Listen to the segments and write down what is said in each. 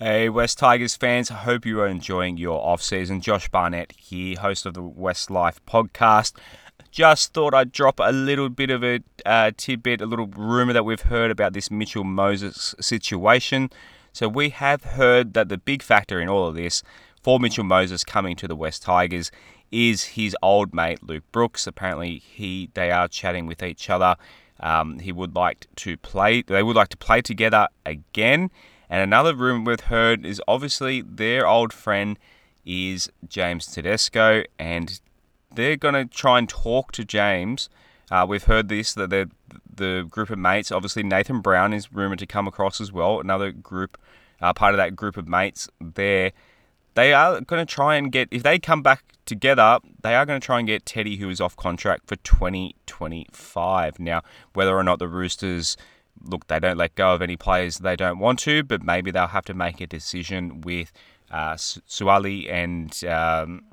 Hey, West Tigers fans, I hope you are enjoying your off season. Josh Barnett here, host of the West Life podcast. Just thought I'd drop a little bit of a uh, tidbit, a little rumor that we've heard about this Mitchell Moses situation. So, we have heard that the big factor in all of this for Mitchell Moses coming to the West Tigers is his old mate Luke Brooks. Apparently, he they are chatting with each other. Um, he would like to play. They would like to play together again. And another rumor we've heard is obviously their old friend is James Tedesco, and they're going to try and talk to James. Uh, we've heard this that the the group of mates, obviously Nathan Brown is rumored to come across as well. Another group, uh, part of that group of mates there. They are going to try and get, if they come back together, they are going to try and get Teddy, who is off contract for 2025. Now, whether or not the Roosters look, they don't let go of any players they don't want to, but maybe they'll have to make a decision with uh, Suaalii and um,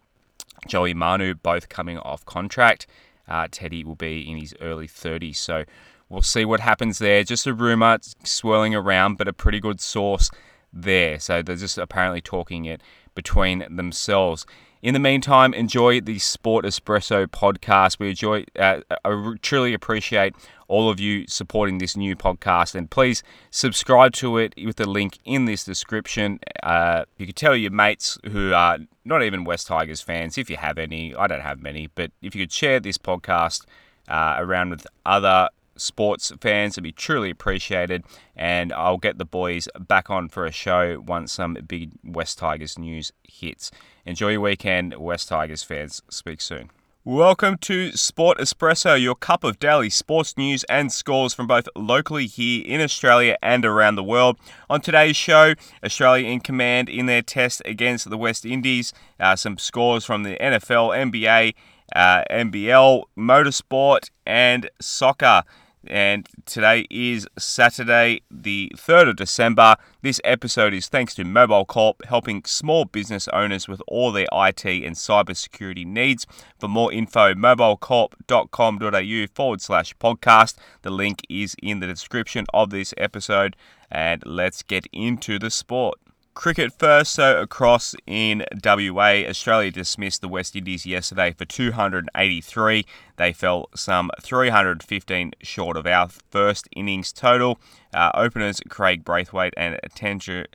Joey Manu both coming off contract. Uh, Teddy will be in his early 30s, so we'll see what happens there. Just a rumor swirling around, but a pretty good source there. So they're just apparently talking it between themselves. In the meantime, enjoy the Sport Espresso podcast. We enjoy, uh, I truly appreciate all of you supporting this new podcast, and please subscribe to it with the link in this description. Uh, you can tell your mates who are not even West Tigers fans, if you have any. I don't have many, but if you could share this podcast uh, around with other sports fans. It'd be truly appreciated. And I'll get the boys back on for a show once some big West Tigers news hits. Enjoy your weekend, West Tigers fans. Speak soon. Welcome to Sport Espresso, your cup of daily sports news and scores from both locally here in Australia and around the world. On today's show, Australia in command in their test against the West Indies. Uh, some scores from the NFL, NBA, uh, NBL, motorsport, and soccer and today is Saturday, the 3rd of December. This episode is thanks to Mobile Corp, helping small business owners with all their IT and cybersecurity needs. For more info, mobilecorp.com.au forward slash podcast. The link is in the description of this episode, and let's get into the sport. Cricket first, so across in WA, Australia dismissed the West Indies yesterday for 283. They fell some 315 short of our first innings total. Uh, openers Kraigg Brathwaite and Tanger,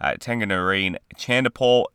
uh, Tanganarine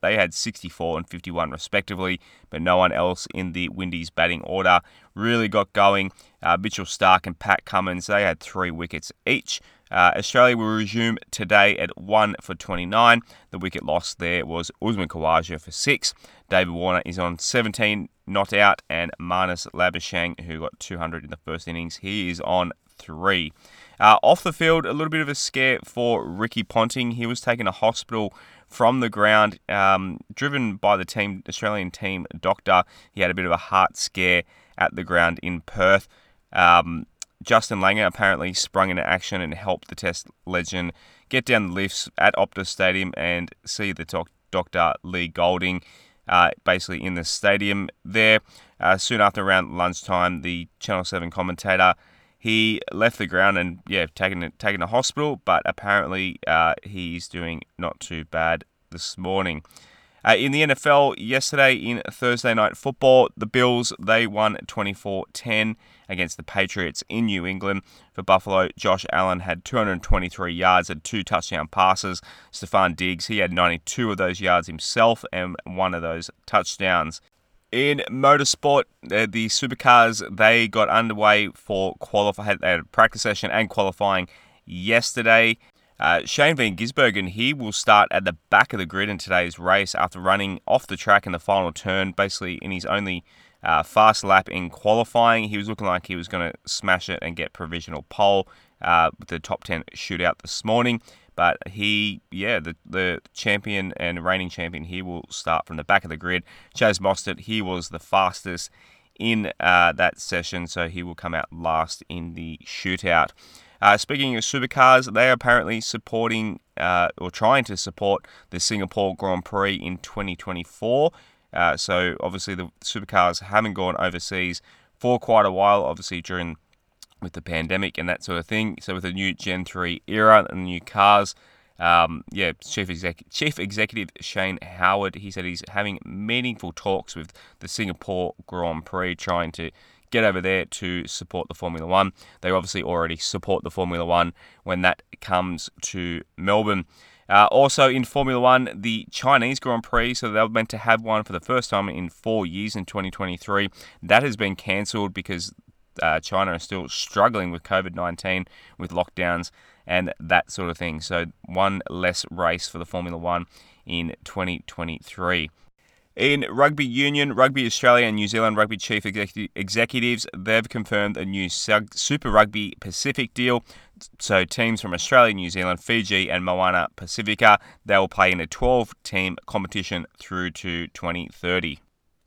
they had 64 and 51 respectively, but no one else in the Windies batting order really got going. Uh, Mitchell Starc and Pat Cummins, they had three wickets each. Uh, Australia will resume today at 1 for 29. The wicket loss there was Usman Khawaja for 6. David Warner is on 17 not out, and Marnus Labuschagne, who got 200 in the first innings, he is on 3. Uh, off the field, a little bit of a scare for Ricky Ponting. He was taken to hospital from the ground, um, driven by the team Australian team doctor. He had a bit of a heart scare at the ground in Perth. Um, Justin Langer apparently sprung into action and helped the Test legend get down the lifts at Optus Stadium and see the doc- doctor Leigh Golding uh, basically in the stadium there. Uh, soon after around lunchtime, the Channel 7 commentator he left the ground and yeah, taken taken to hospital, but apparently uh, he's doing not too bad this morning. Uh, in the NFL yesterday in Thursday night football, the Bills they won 24-10 against the Patriots in New England. For Buffalo, Josh Allen had 223 yards and two touchdown passes. Stefon Diggs he had 92 of those yards himself and one of those touchdowns. In motorsport, uh, the supercars they got underway for qualify. Had a practice session and qualifying yesterday. Uh, Shane Van Gisbergen, he will start at the back of the grid in today's race after running off the track in the final turn, basically in his only uh, fast lap in qualifying. He was looking like he was going to smash it and get provisional pole uh, with the top 10 shootout this morning. But he, yeah, the, the champion and reigning champion, he will start from the back of the grid. Chaz Mostert, he was the fastest in uh, that session, so he will come out last in the shootout. Uh, speaking of supercars, they are apparently supporting uh, or trying to support the Singapore Grand Prix in 2024. Uh, so obviously the supercars haven't gone overseas for quite a while. Obviously during with the pandemic and that sort of thing. So with the new Gen 3 era and the new cars, Um, yeah, chief exec- chief executive Shane Howard. He said he's having meaningful talks with the Singapore Grand Prix, trying to get over there to support the Formula One. They obviously already support the Formula One when that comes to Melbourne. Uh, also in Formula One, the Chinese Grand Prix, so they were meant to have one for the first time in four years in 2023. That has been cancelled because uh, China is still struggling with COVID 19, with lockdowns and that sort of thing. So, one less race for the Formula One in 2023. In rugby union, Rugby Australia and New Zealand rugby chief executives, they've confirmed a new Super Rugby Pacific deal. So teams from Australia, New Zealand, Fiji, and Moana Pacifica, they will play in a 12-team competition through to 2030.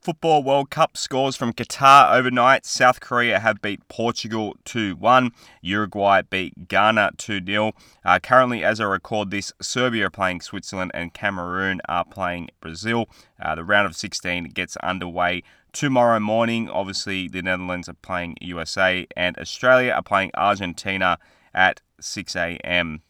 Football World Cup scores from Qatar overnight. South Korea have beat Portugal 2 1. Uruguay beat Ghana 2 0. Uh, currently, as I record this, Serbia are playing Switzerland and Cameroon are playing Brazil. Uh, the round of 16 gets underway tomorrow morning. Obviously, the Netherlands are playing USA and Australia are playing Argentina at 6 a.m.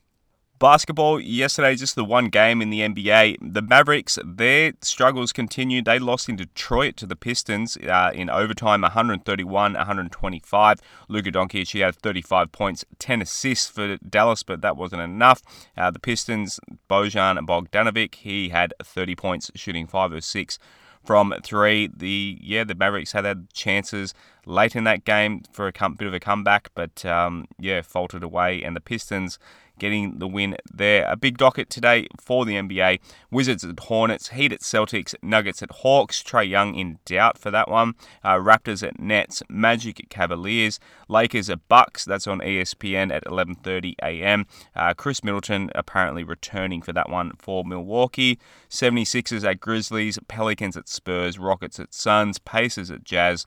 Basketball yesterday, just the one game in the NBA. The Mavericks, their struggles continued. They lost in Detroit to the Pistons uh, in overtime, 131 125. Luka Doncic, he had 35 points, 10 assists for Dallas, but that wasn't enough. Uh, the Pistons, Bojan Bogdanovic, he had 30 points, shooting 5 or 6 from three. The yeah, the Mavericks had had chances late in that game for a bit of a comeback, but um, yeah, faltered away. And the Pistons getting the win there. A big docket today for the NBA. Wizards at Hornets, Heat at Celtics, Nuggets at Hawks. Trae Young in doubt for that one. Uh, Raptors at Nets, Magic at Cavaliers, Lakers at Bucks. That's on ESPN at 11:30 a.m. Uh, Khris Middleton apparently returning for that one for Milwaukee. 76ers at Grizzlies, Pelicans at Spurs, Rockets at Suns, Pacers at Jazz,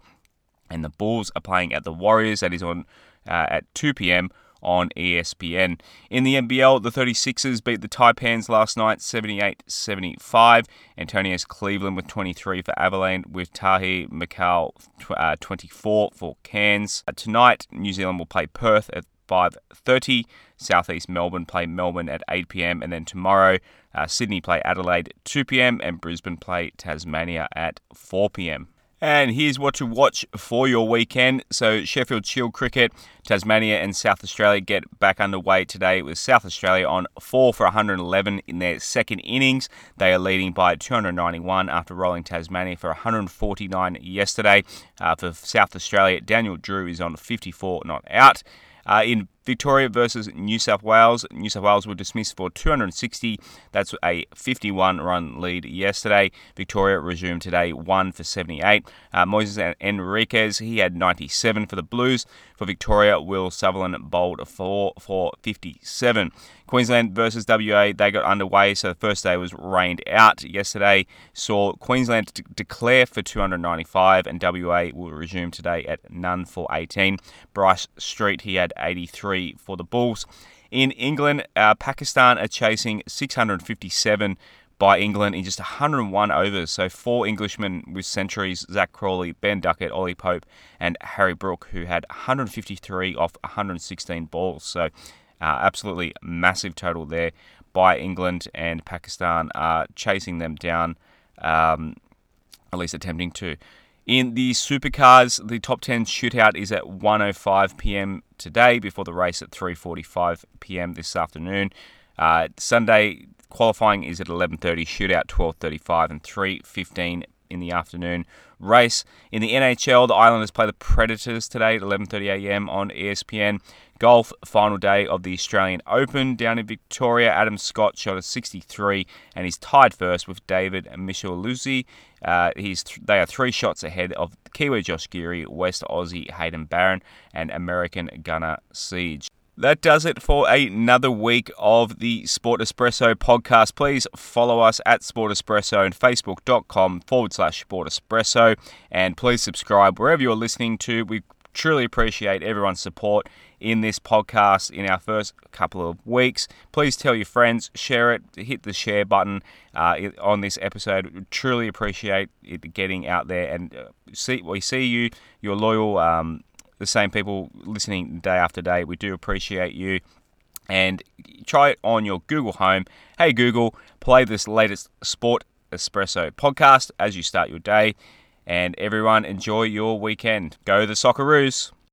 and the Bulls are playing at the Warriors. That is on uh, at 2 p.m on ESPN. In the NBL, the 36ers beat the Taipans last night 78 75. Antonius Cleveland with 23 for Adelaide, with Tahjere McCall uh, 24 for Cairns. Uh, tonight, New Zealand will play Perth at 5.30. Southeast Melbourne play Melbourne at 8 p.m. And then tomorrow, uh, Sydney play Adelaide 2 p.m. and Brisbane play Tasmania at 4 p.m. And here's what to watch for your weekend. So, Sheffield Shield cricket, Tasmania and South Australia get back underway today with South Australia on 4 for 111 in their second innings. They are leading by 291 after rolling Tasmania for 149 yesterday. Uh, for South Australia, Daniel Drew is on 54 not out. Uh, in Victoria versus New South Wales, New South Wales were dismissed for 260. That's a 51 run lead yesterday. Victoria resumed today, 1 for 78. Uh, Moises Henriques, he had 97 for the Blues. For Victoria, Will Sutherland bowled 4 for 57. Queensland versus WA, they got underway, so the first day was rained out yesterday. Saw Queensland declare for 295, and WA will resume today at none for 18. Bryce Street, he had 83 for the Bulls. In England, uh, Pakistan are chasing 657 by England in just 101 overs. So four Englishmen with centuries: Zak Crawley, Ben Duckett, Ollie Pope, and Harry Brook, who had 153 off 116 balls. So uh, absolutely massive total there by England and Pakistan are chasing them down, um, at least attempting to. In the supercars, the top 10 shootout is at 1:05 p.m. today before the race at 3:45 p.m. this afternoon. Uh, Sunday qualifying is at 11:30, shootout 12:35 and 3:15 in the afternoon race. In the NHL, the Islanders play the Predators today at 11:30 a.m. on ESPN. Golf, final day of the Australian Open down in Victoria. Adam Scott shot a 63 and he's tied first with David Micheluzzi. Uh, he's th- they are three shots ahead of Kiwi Josh Geary, West Aussie Hayden Barron, and American Gunnar Siege. That does it for another week of the Sport Espresso podcast. Please follow us at Sport Espresso and facebook.com forward slash Sport Espresso. And please subscribe wherever you're listening to. We truly appreciate everyone's support in this podcast in our first couple of weeks. Please tell your friends, share it, hit the share button uh, on this episode. Truly appreciate it getting out there. And uh, see, we see you, your loyal. Um, the same people listening day after day. We do appreciate you. and try it on your Google Home. Hey Google, play this latest Sport Espresso podcast as you start your day. And everyone, enjoy your weekend. Go the Socceroos.